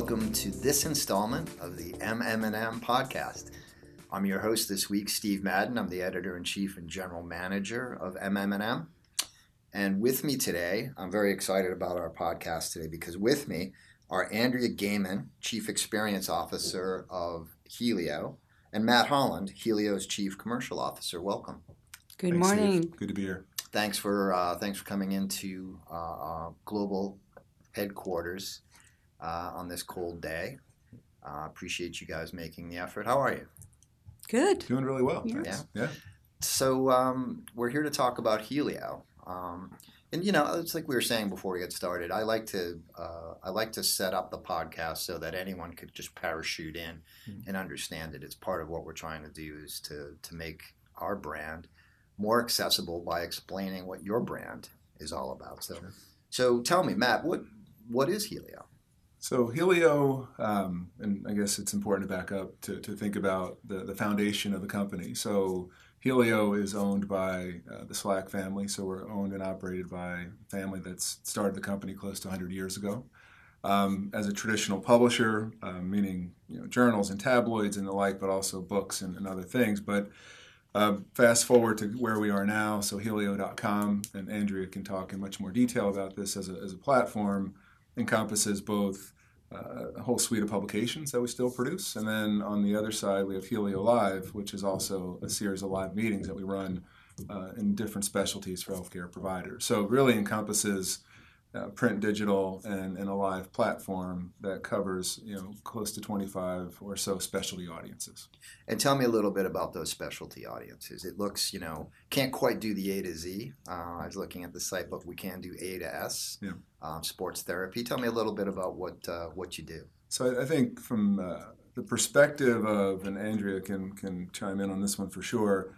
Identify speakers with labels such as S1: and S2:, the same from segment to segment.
S1: welcome to this installment of the MM&M podcast. I'm your host this week, Steve Madden. I'm the editor in chief and general manager of MM&M. And with me today, I'm very excited about our podcast today because with me are Andrea Gaymon, chief experience officer of Healio, and Matt Holland, Healio's chief commercial officer. Welcome.
S2: Good
S3: Thanks,
S2: morning.
S3: Steve. Good to be here.
S1: Thanks for uh, thanks for coming into uh, uh, global headquarters uh, on this cold day. Uh, appreciate you guys making the effort. How are you?
S2: Good.
S3: Doing really well.
S2: Yeah.
S3: Thanks. Yeah.
S1: So um, we're here to talk about Healio, um, and you know, it's like we were saying before we get started. I like to uh, I like to set up the podcast so that anyone could just parachute in
S3: Mhm.
S1: and understand it. It's part of what we're trying to do is to to make our brand more accessible by explaining what your brand is all about. So,
S3: Sure.
S1: so tell me, Matt, what what is Healio?
S3: So Healio, um, and I guess it's important to back up to, to think about the, the foundation of the company. So Healio is owned by uh, the Slack family. So we're owned and operated by a family that's started the company close to 100 years ago. Um, as a traditional publisher, uh, meaning you know journals and tabloids and the like, but also books and, and other things. But uh, fast forward to where we are now, so Healio.com, and Andrea can talk in much more detail about this as a, as a platform, encompasses both uh, a whole suite of publications that we still produce, and then on the other side we have Healio Live, which is also a series of live meetings that we run uh, in different specialties for healthcare providers. So it really encompasses uh, print, digital, and, and a live platform that covers you know close to 25 or so specialty audiences.
S1: And tell me a little bit about those specialty audiences. It looks, you know, can't quite do the A to Z. Uh, I was looking at the site, but we can do A to S.
S3: Yeah.
S1: Um, sports therapy. Tell me a little bit about what uh, what you do.
S3: So I, I think from uh, the perspective of, and Andrea can can chime in on this one for sure.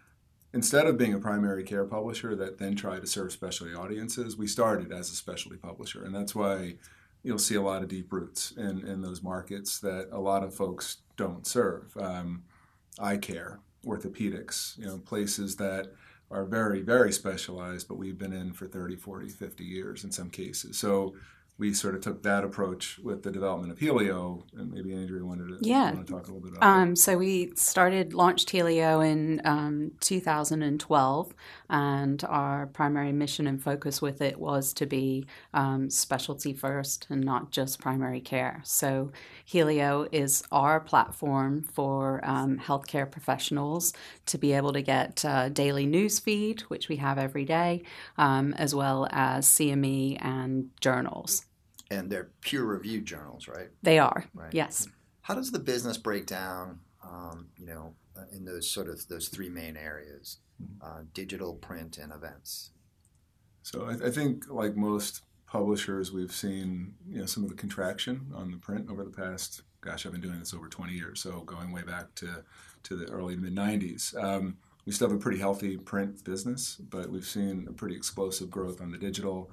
S3: Instead of being a primary care publisher that then tried to serve specialty audiences, we started as a specialty publisher, and that's why you'll see a lot of deep roots in, in those markets that a lot of folks don't serve. Um, eye care, orthopedics, you know, places that are very, very specialized, but we've been in for 30, 40, 50 years in some cases. So we sort of took that approach with the development of Healio, and maybe Andrea wanted to,
S2: Yeah.
S3: want to talk a little bit about
S2: Um, so we started, launched Healio in um, 2012, and our primary mission and focus with it was to be um, specialty first and not just primary care. So Healio is our platform for um, healthcare professionals to be able to get uh, daily news feed, which we have every day, um, as well as CME and journals.
S1: And they're peer reviewed journals, right?
S2: They are,
S1: Right.
S2: yes.
S1: How does the business break down? Um, you know, uh, in those sort of those three main areas: uh, digital, print, and events.
S3: So I, I think, like most publishers, we've seen you know some of the contraction on the print over the past. Gosh, I've been doing this over 20 years, so going way back to to the early mid 90s. Um, we still have a pretty healthy print business, but we've seen a pretty explosive growth on the digital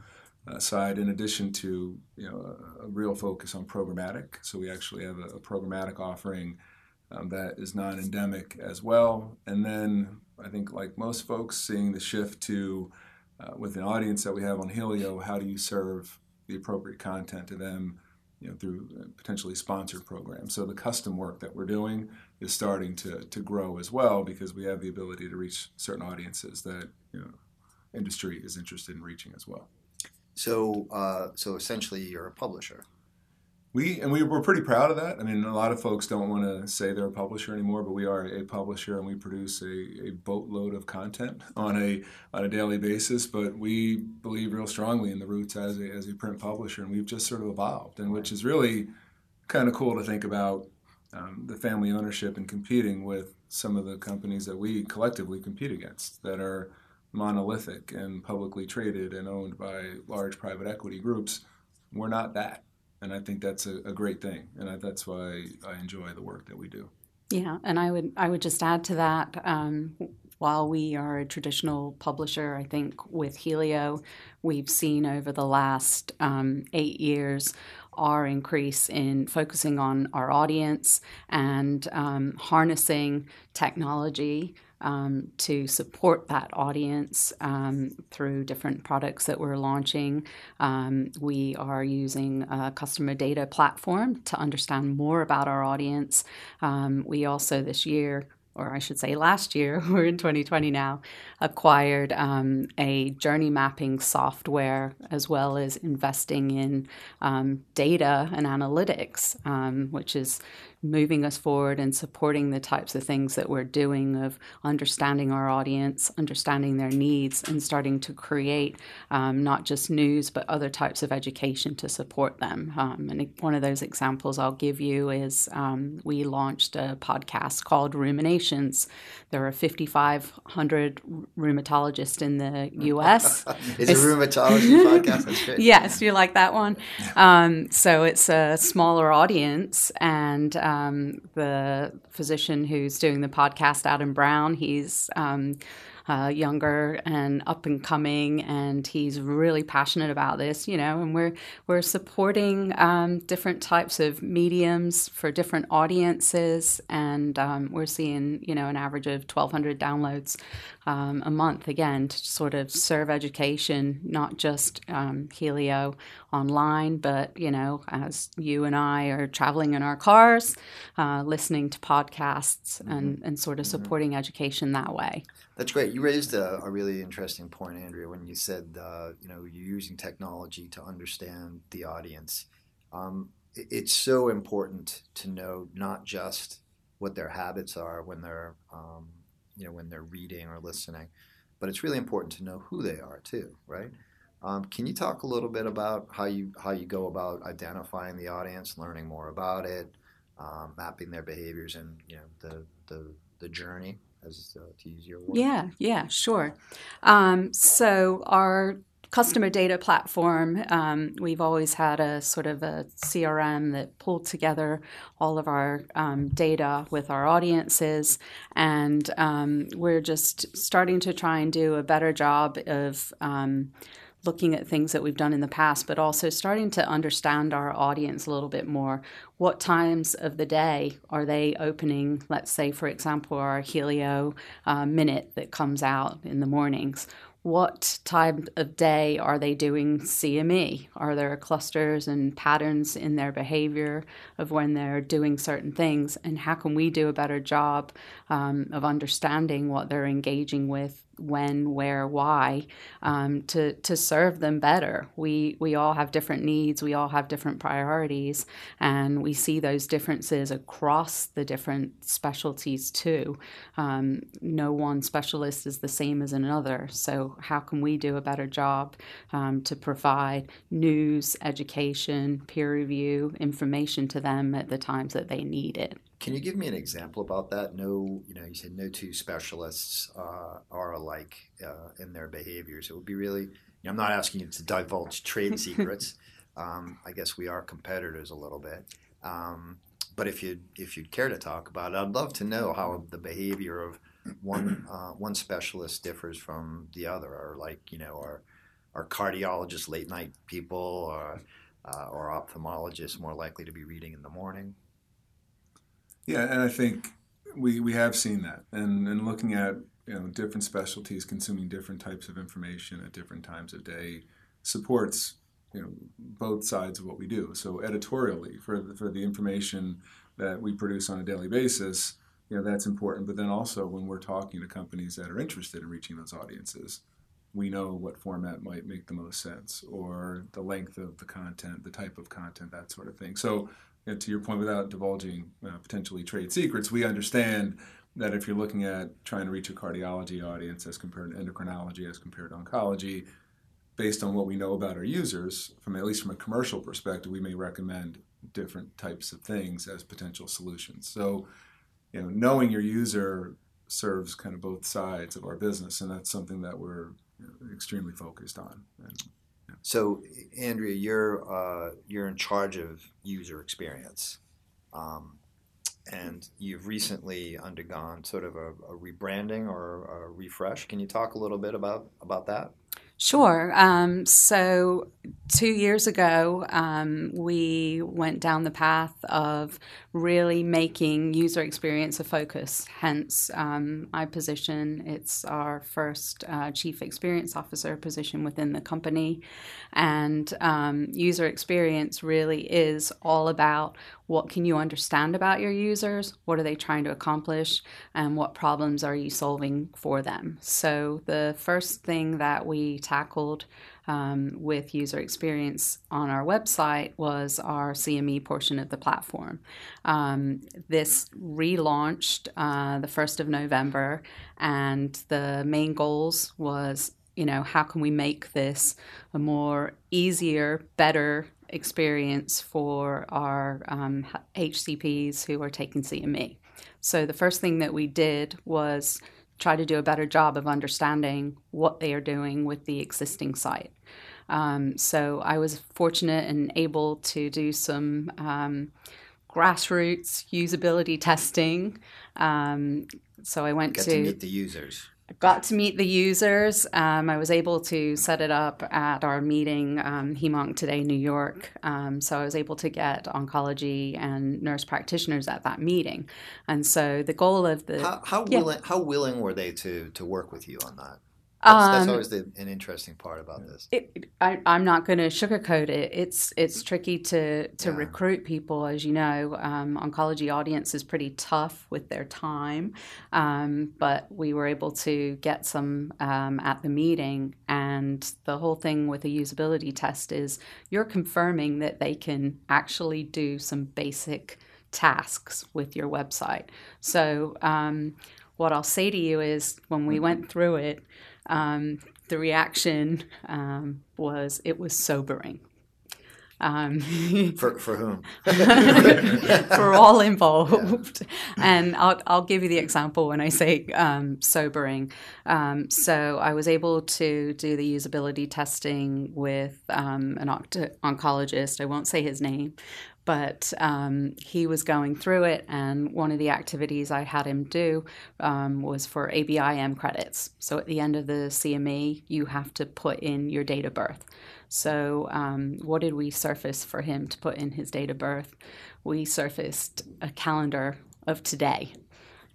S3: side. In addition to you know a, a real focus on programmatic, so we actually have a, a programmatic offering um, that is non-endemic as well. And then I think, like most folks, seeing the shift to uh, with an audience that we have on Healio, how do you serve the appropriate content to them, you know, through uh, potentially sponsored programs? So the custom work that we're doing is starting to to grow as well because we have the ability to reach certain audiences that you know industry is interested in reaching as well.
S1: So, uh, so essentially, you're a publisher.
S3: We and we we're pretty proud of that. I mean, a lot of folks don't want to say they're a publisher anymore, but we are a publisher and we produce a, a boatload of content on a on a daily basis. But we believe real strongly in the roots as a as a print publisher, and we've just sort of evolved, and which is really kind of cool to think about um, the family ownership and competing with some of the companies that we collectively compete against that are monolithic and publicly traded and owned by large private equity groups. We're not that and I think that's a, a great thing, and I, that's why I enjoy the work that we do.
S2: Yeah, and I would I would just add to that. Um, while we are a traditional publisher, I think with Healio, we've seen over the last um, eight years our increase in focusing on our audience and um, harnessing technology um, to support that audience um, through different products that we're launching. Um, we are using a customer data platform to understand more about our audience. Um, we also this year or I should say last year, we're in 2020 now, acquired um, a journey mapping software as well as investing in um, data and analytics, um, which is moving us forward and supporting the types of things that we're doing of understanding our audience, understanding their needs, and starting to create um, not just news but other types of education to support them. Um, and one of those examples I'll give you is um, we launched a podcast called Ruminations. There are 5,500 rheumatologists in the U.S.
S1: it's, it's a rheumatology podcast. That's great.
S2: Yes, you like that one. Um, so it's a smaller audience and um, the physician who's doing the podcast, Adam Brown. He's um, uh, younger and up and coming, and he's really passionate about this. You know, and we're we're supporting um, different types of mediums for different audiences, and um, we're seeing you know an average of 1,200 downloads um, a month again to sort of serve education, not just um, Healio online, but you know, as you and I are traveling in our cars, uh, listening to podcasts, mm-hmm. and and sort of mm-hmm. supporting education that way.
S1: That's great. You raised a, a really interesting point, Andrea, when you said uh, you know you're using technology to understand the audience. Um, it, it's so important to know not just what their habits are when they're um, you know when they're reading or listening, but it's really important to know who they are too, right? Um, can you talk a little bit about how you how you go about identifying the audience, learning more about it, um, mapping their behaviors, and you know the the the journey, as uh, to use your word?
S2: Yeah, yeah, sure. Um, so our customer data platform, um, we've always had a sort of a CRM that pulled together all of our um, data with our audiences. And um, we're just starting to try and do a better job of um, looking at things that we've done in the past, but also starting to understand our audience a little bit more. What times of the day are they opening? Let's say, for example, our Healio uh, Minute that comes out in the mornings what time of day are they doing CME? Are there clusters and patterns in their behavior of when they're doing certain things? And how can we do a better job um, of understanding what they're engaging with when, where, why, um, to to serve them better. We we all have different needs. We all have different priorities, and we see those differences across the different specialties too. Um, no one specialist is the same as another. So how can we do a better job um, to provide news, education, peer review, information to them at the times that they need it?
S1: Can you give me an example about that? No, you know, you said no two specialists uh, are alike uh, in their behaviors. It would be really. You know, I'm not asking you to divulge trade secrets. Um, I guess we are competitors a little bit. Um, but if you if you'd care to talk about it, I'd love to know how the behavior of one uh, one specialist differs from the other, or like you know, are are cardiologists late night people, or uh, or ophthalmologists more likely to be reading in the morning?
S3: Yeah, and I think we we have seen that, and and looking at you know different specialties consuming different types of information at different times of day supports you know both sides of what we do. So editorially, for the, for the information that we produce on a daily basis, you know that's important. But then also when we're talking to companies that are interested in reaching those audiences, we know what format might make the most sense, or the length of the content, the type of content, that sort of thing. So to your point, without divulging uh, potentially trade secrets, we understand that if you're looking at trying to reach a cardiology audience as compared to endocrinology, as compared to oncology, based on what we know about our users, from at least from a commercial perspective, we may recommend different types of things as potential solutions. So, you know, knowing your user serves kind of both sides of our business, and that's something that we're you know, extremely focused on. And,
S1: so, Andrea, you're uh, you're in charge of user experience, um, and you've recently undergone sort of a, a, rebranding or a refresh. Can you talk a little bit about about that?
S2: Sure. Um, so, two years ago, um, we went down the path of really making user experience a focus. Hence, um, my position. It's our first uh, chief experience officer position within the company, and um, user experience really is all about what can you understand about your users, what are they trying to accomplish, and what problems are you solving for them. So the first thing that we tackled um, with user experience on our website was our CME portion of the platform. Um, this relaunched uh, the 1st of November, and the main goals was you know how can we make this a more easier better experience for our um, hcps who are taking cme so the first thing that we did was try to do a better job of understanding what they are doing with the existing site. Um, so I was fortunate and able to do some um, grassroots usability testing. Um, so I went
S1: Get
S2: to,
S1: to meet the users.
S2: Got to meet the users. Um, I was able to set it up at our meeting, um, HEMONC Today, New York. Um, so I was able to get oncology and nurse practitioners at that meeting. And so the goal of the
S1: How, how
S2: Yeah.
S1: willing how willing were they to to work with you on that? That's, that's
S2: Um,
S1: always the, an interesting part about this.
S2: it, I, I'm not going to sugarcoat it. It's it's tricky to to
S1: Yeah.
S2: recruit people, as you know. Um, oncology audience is pretty tough with their time, um, but we were able to get some um, at the meeting. And the whole thing with a usability test is you're confirming that they can actually do some basic tasks with your website. So um, what I'll say to you is when we went through it um, the reaction um, was it was sobering um,
S1: For for whom?
S2: for all involved. And I'll, I'll give you the example when I say um, sobering. Um, so I was able to do the usability testing with um, an oncologist. I won't say his name, but um, he was going through it, and one of the activities I had him do um, was for ABIM credits. So at the end of the CME, you have to put in your date of birth. So, um, what did we surface for him to put in his date of birth? We surfaced a calendar of today.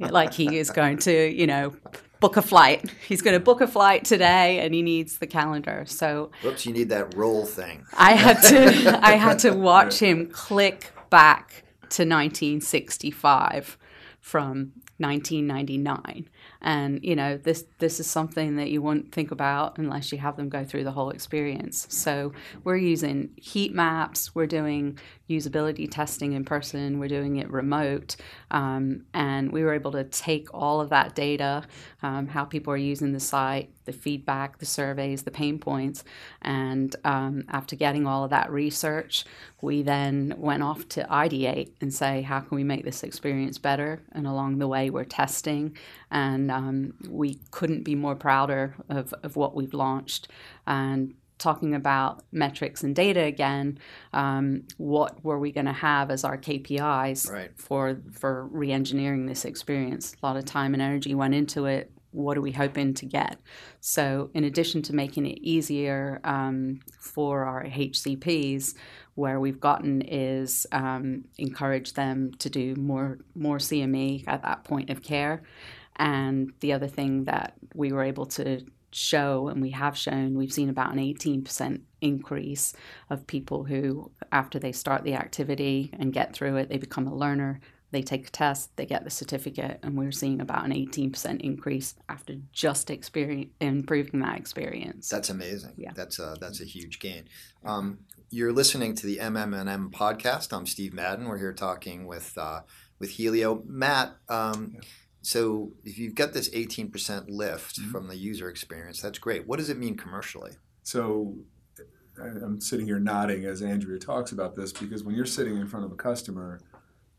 S2: Like he is going to, you know, book a flight. He's going to book a flight today and he needs the calendar. So,
S1: Whoops, you need that roll thing.
S2: I had to I had to watch him click back to 1965 from 1999 and you know this this is something that you wouldn't think about unless you have them go through the whole experience so we're using heat maps we're doing usability testing in person. We're doing it remote um, and we were able to take all of that data um, how people are using the site the feedback the surveys the pain points and um, after getting all of that research we then went off to ideate and say how can we make this experience better? And along the way we're testing and um, we couldn't be more prouder of, of what we've launched. And talking about metrics and data again um, what were we going to have as our kpis
S1: Right.
S2: for for re-engineering this experience? A lot of time and energy went into it. What are we hoping to get? So in addition to making it easier um, for our hcps where we've gotten is um, encourage them to do more more cme at that point of care. And the other thing that we were able to show, and we have shown, we've seen about an 18% increase of people who, after they start the activity and get through it, they become a learner. They take a test, they get the certificate, and we're seeing about an 18% increase after just experience, improving that experience.
S1: That's amazing.
S2: Yeah.
S1: That's a that's a huge gain. Um, you're listening to the MMM podcast. I'm Steve Madden. We're here talking with uh, with Healio. Matt, um, so if you've got this 18% lift
S3: Mhm.
S1: from the user experience, that's great. What does it mean commercially?
S3: So I'm sitting here nodding as Andrea talks about this because when you're sitting in front of a customer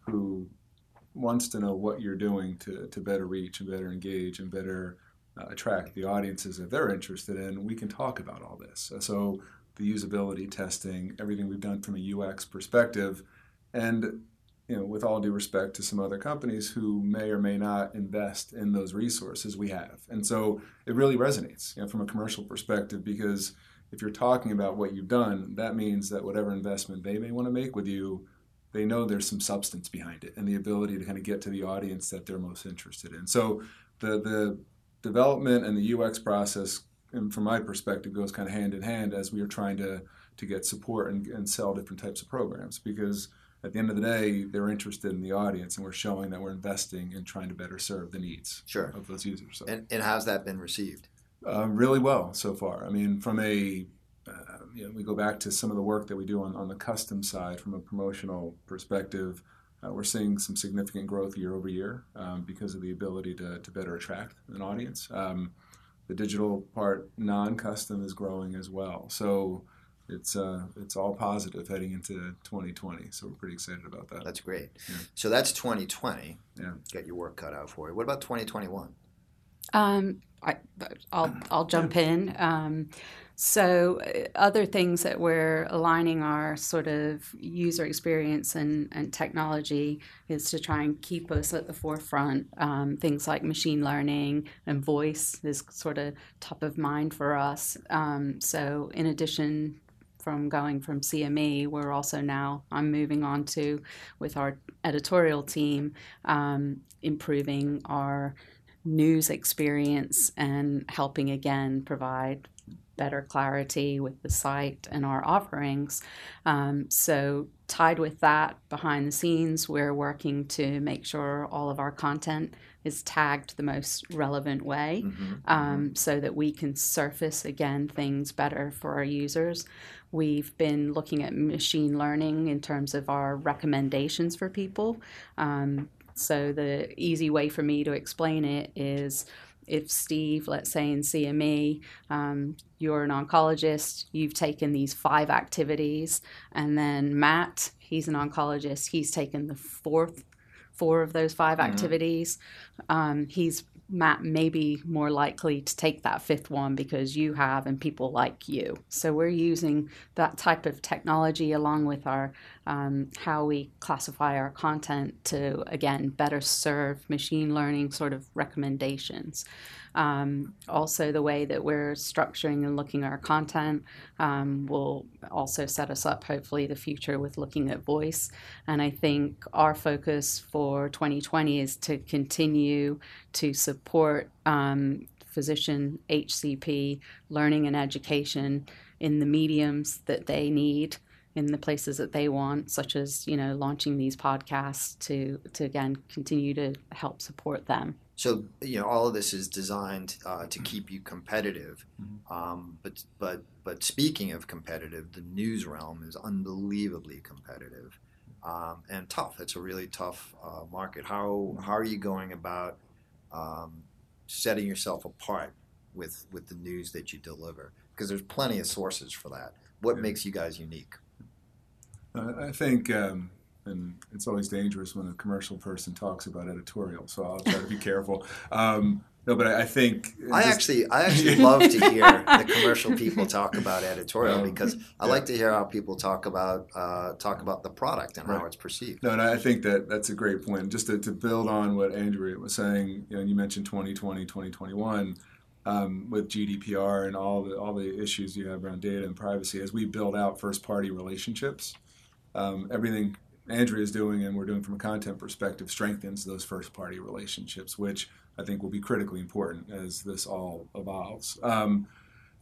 S3: who wants to know what you're doing to, to better reach and better engage and better uh, attract the audiences that they're interested in, we can talk about all this. So the usability testing, everything we've done from a UX perspective, and you know, with all due respect to some other companies who may or may not invest in those resources, we have. And so it really resonates, you know, from a commercial perspective because if you're talking about what you've done, that means that whatever investment they may want to make with you, they know there's some substance behind it and the ability to kind of get to the audience that they're most interested in. So the the development and the UX process, and from my perspective, goes kind of hand in hand as we are trying to to get support and, and sell different types of programs because at the end of the day, they're interested in the audience, and we're showing that we're investing in trying to better serve the needs
S1: Sure.
S3: of those users. So,
S1: And, and how's that been received?
S3: uh, really well so far. I mean, from a uh, you know, we go back to some of the work that we do on, on the custom side from a promotional perspective. Uh, we're seeing some significant growth year over year um, because of the ability to, to better attract an audience. Um, the digital part, non-custom, is growing as well. So it's uh, it's all positive heading into 2020. So we're pretty excited about that.
S1: That's great.
S3: Yeah.
S1: So that's 2020.
S3: Yeah.
S1: Got your work cut out for you. What about 2021?
S2: Um, I, I'll I'll jump in. Um, so uh, other things that we're aligning our sort of user experience and, and technology is to try and keep us at the forefront. Um, things like machine learning and voice is sort of top of mind for us. Um, so in addition from going from CME, we're also now I'm moving on to with our editorial team, um, improving our news experience and helping again provide better clarity with the site and our offerings. Um, so, tied with that, behind the scenes, we're working to make sure all of our content is tagged the most relevant way
S1: Mhm.
S2: um, so that we can surface again things better for our users. We've been looking at machine learning in terms of our recommendations for people. Um, so, the easy way for me to explain it is if Steve, let's say in CME, um, you're an oncologist, you've taken these five activities, and then Matt, he's an oncologist, he's taken the fourth four of those 5
S1: Mhm.
S2: activities. Um, he's Matt may be more likely to take that fifth one because you have and people like you. So we're using that type of technology along with our um, how we classify our content to again better serve machine learning sort of recommendations. Um, also, the way that we're structuring and looking at our content um, will also set us up, hopefully, the future with looking at voice. And I think our focus for 2020 is to continue to support um, physician HCP learning and education in the mediums that they need in the places that they want such as you know launching these podcasts to to again continue to help support them
S1: So you know all of this is designed uh, to keep you competitive.
S3: Mhm.
S1: Um, but but but speaking of competitive, the news realm is unbelievably competitive um, and tough. It's a really tough uh, market. How how are you going about um, setting yourself apart with with the news that you deliver? Because there's plenty of sources for that. What makes you guys unique?
S3: I I think, um, and it's always dangerous when a commercial person talks about editorial, so I'll try to be careful. Um, no, but I, I think
S1: I
S3: just-
S1: actually, I actually love to hear the commercial people talk about editorial
S3: Um,
S1: because I
S3: yeah.
S1: like to hear how people talk about uh, talk about the product and how it's perceived.
S3: No, and I think that that's a great point. Just to, to build on what Andrea was saying, you know, you mentioned 2020, 2021, um, with GDPR and all the all the issues you have around data and privacy. As we build out first party relationships, um, everything Andrea is doing and we're doing from a content perspective strengthens those first party relationships, which I think will be critically important as this all evolves. Um,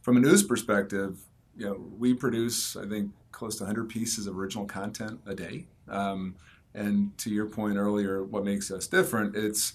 S3: from a news perspective, you know, we produce I think close to 100 pieces of original content a day. Um, and to your point earlier, what makes us different, it's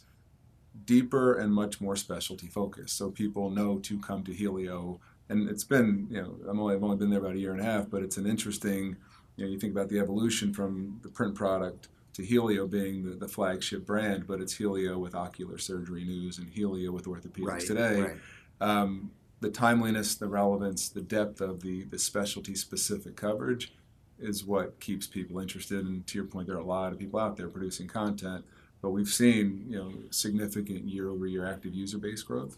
S3: deeper and much more specialty focused. So people know to come to Healio. And it's been, you know, I'm only, I've only been there about a year and a half, but it's an interesting, you know, you think about the evolution from the print product to Healio being the, the flagship brand, but it's Healio with ocular surgery news and Healio with orthopedics
S1: Right
S3: today
S1: right.
S3: um, the timeliness, the relevance, the depth of the, the specialty specific coverage is what keeps people interested. And to your point, there are a lot of people out there producing content, but we've seen you know significant year over year active user base growth.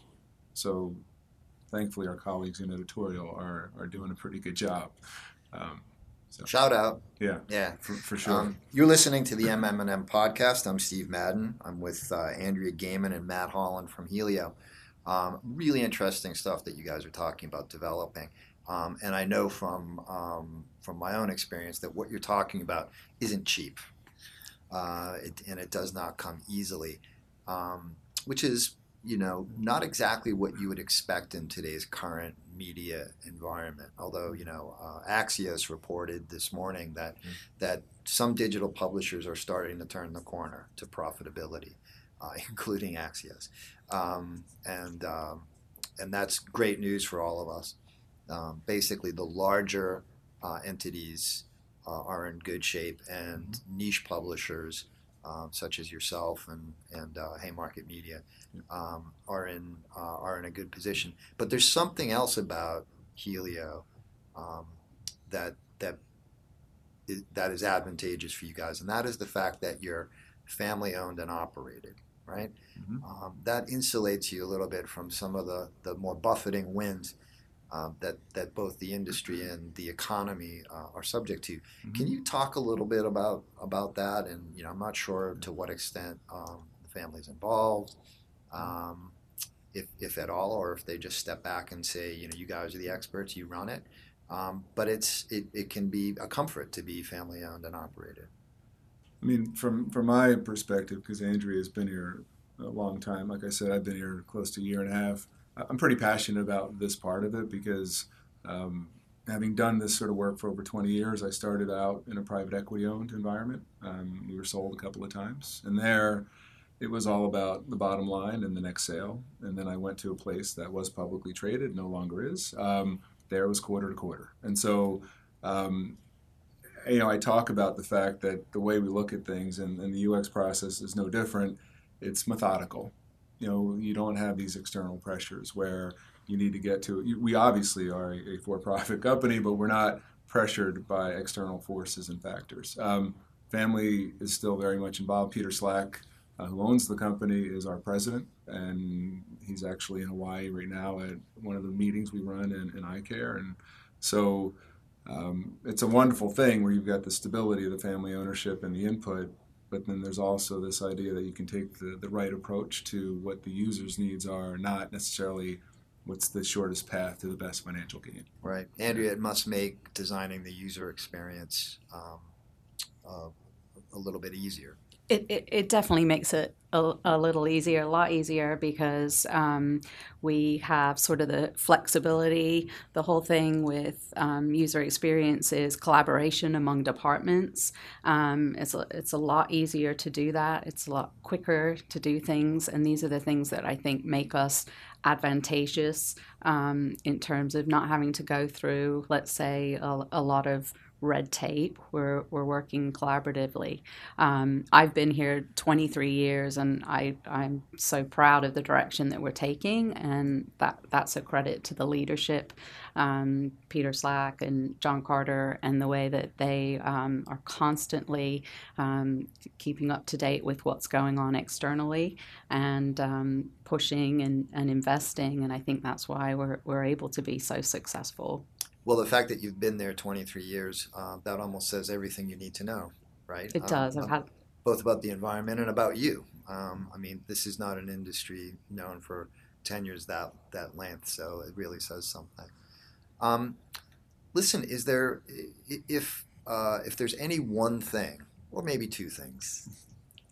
S3: So thankfully, our colleagues in editorial are, are doing a pretty good job. Um,
S1: Shout out,
S3: yeah,
S1: yeah.
S3: for, for sure.
S1: Um, you're listening to the MMM podcast. I'm Steve Madden. I'm with uh, Andrea Gaymon and Matt Holland from Healio. Um, really interesting stuff that you guys are talking about developing. Um, and I know from um, from my own experience that what you're talking about isn't cheap. uh, it, and it does not come easily, um, which is you know not exactly what you would expect in today's current media environment. Although you know uh, Axios reported this morning that mm-hmm. that some digital publishers are starting to turn the corner to profitability, uh, including Axios, um, and um, and that's great news for all of us. Um, basically, the larger uh, entities uh, are in good shape, and mm-hmm. niche publishers um, such as yourself and and uh, Haymarket Media um, are in uh, are in a good position. But there's something else about Healio um, that that is, that is advantageous for you guys, and that is the fact that you're family owned and operated. Right, mm-hmm. Um, that insulates you a little bit from some of the, the more buffeting winds um, that that both the industry and the economy uh, are subject to. Mm-hmm. Can you talk a little bit about about that? And you know, I'm not sure to what extent um, the family's involved, um, if if at all, or if they just step back and say, you know, you guys are the experts, you run it. Um, but it's it, it can be a comfort to be family owned and operated.
S3: I mean, from from my perspective, because Andrea has been here a long time. Like I said, I've been here close to a year and a half. I'm pretty passionate about this part of it because um, having done this sort of work for over 20 years, I started out in a private equity owned environment. Um, we were sold a couple of times. And there, it was all about the bottom line and the next sale. And then I went to a place that was publicly traded, no longer is. Um, there was quarter to quarter. And so, um, you know, I talk about the fact that the way we look at things and, and the UX process is no different. It's methodical you know you don't have these external pressures where you need to get to we obviously are a, for-profit company but we're not pressured by external forces and factors. Um, family is still very much involved. Peter slack uh, who owns the company is our president and he's actually in hawaii right now at one of the meetings we run in, in eye care. And so um, it's a wonderful thing where you've got the stability of the family ownership and the input but then there's also this idea that you can take the, the right approach to what the user's needs are, not necessarily what's the shortest path to the best financial gain.
S1: Right. Andrea, it must make designing the user experience um, uh, a little bit easier.
S2: It, it, it, definitely makes it a, a, little easier, a lot easier, because um, we have sort of the flexibility. The whole thing with um, user experience is collaboration among departments. Um, it's, a, it's a lot easier to do that, it's a lot quicker to do things, and these are the things that I think make us advantageous um, in terms of not having to go through, let's say, a, a lot of red tape. We're, we're working collaboratively. Um, I've been here 23 years and I, I'm so proud of the direction that we're taking, and that, that's a credit to the leadership, um, Peter Slack and John Carter, and the way that they um, are constantly um, keeping up to date with what's going on externally and um, pushing and, and investing. And I think that's why we're, we're able to be so successful.
S1: Well, the fact that you've been there 23 years, uh, that almost says everything you need to know, right?
S2: It does. Um, had...
S1: Both about the environment and about you. Um, I mean, this is not an industry known for tenures that that length, so it really says something. Um, listen, is there if uh, if there's any one thing, or maybe two things,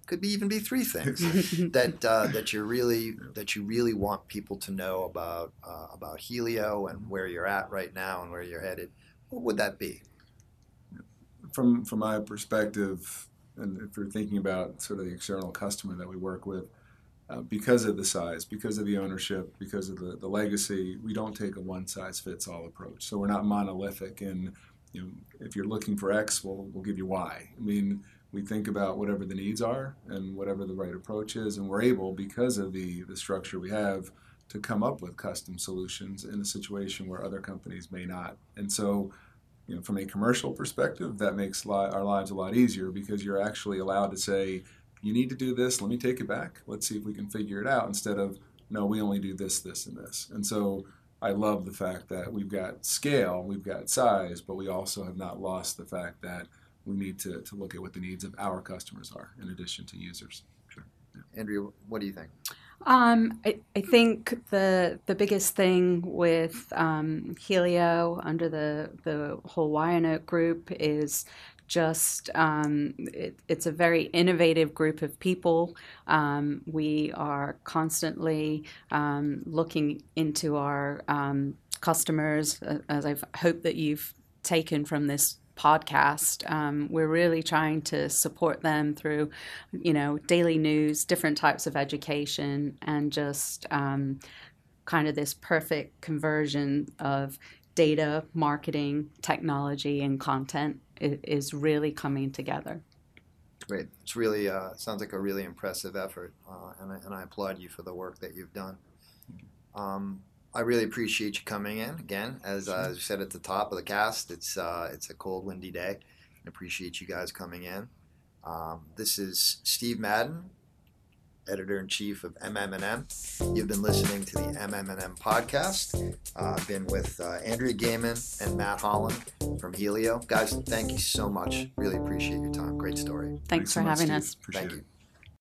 S1: could be even be three things that uh, that you really that you really want people to know about uh, about Healio and where you're at right now and where you're headed. What would that be?
S3: From from my perspective, and if you're thinking about sort of the external customer that we work with, uh, because of the size, because of the ownership, because of the, the legacy, we don't take a one size fits all approach. So we're not monolithic and you know, if you're looking for X, we'll, we'll give you Y. I mean, we think about whatever the needs are and whatever the right approach is, and we're able, because of the, the structure we have, to come up with custom solutions in a situation where other companies may not. And so, you know, from a commercial perspective, that makes li- our lives a lot easier because you're actually allowed to say, you need to do this, let me take it back. Let's see if we can figure it out instead of, no, we only do this, this, and this. And so I love the fact that we've got scale, we've got size, but we also have not lost the fact that we need to, to look at what the needs of our customers are in addition to users. Sure.
S1: Yeah. Andrea, what do you think?
S2: Um, I, I, think the the biggest thing with um, Healio under the the whole Wyanoke group is just um, it, it's a very innovative group of people. Um, we are constantly um, looking into our um, customers, uh, as I hope that you've taken from this podcast. Um, we're really trying to support them through, you know, daily news, different types of education, and just um, kind of this perfect conversion of data, marketing, technology, and content is really coming together.
S1: Great. It's really uh, sounds like a really impressive effort, uh, and, I, and I applaud you for the work that you've done. Um, I really appreciate you coming in again. As, uh, as you said at the top of the cast, it's uh, it's a cold, windy day. I appreciate you guys coming in. Um, this is Steve Madden, editor in chief of MM&M. You've been listening to the MM&M podcast. Uh, I've been with uh, Andrea Gaymon and Matt Holland from Healio. Guys, thank you so much. Really appreciate your time. Great story.
S2: Thanks, Thanks for having much, us.
S3: Appreciate
S1: thank
S3: it.
S1: you.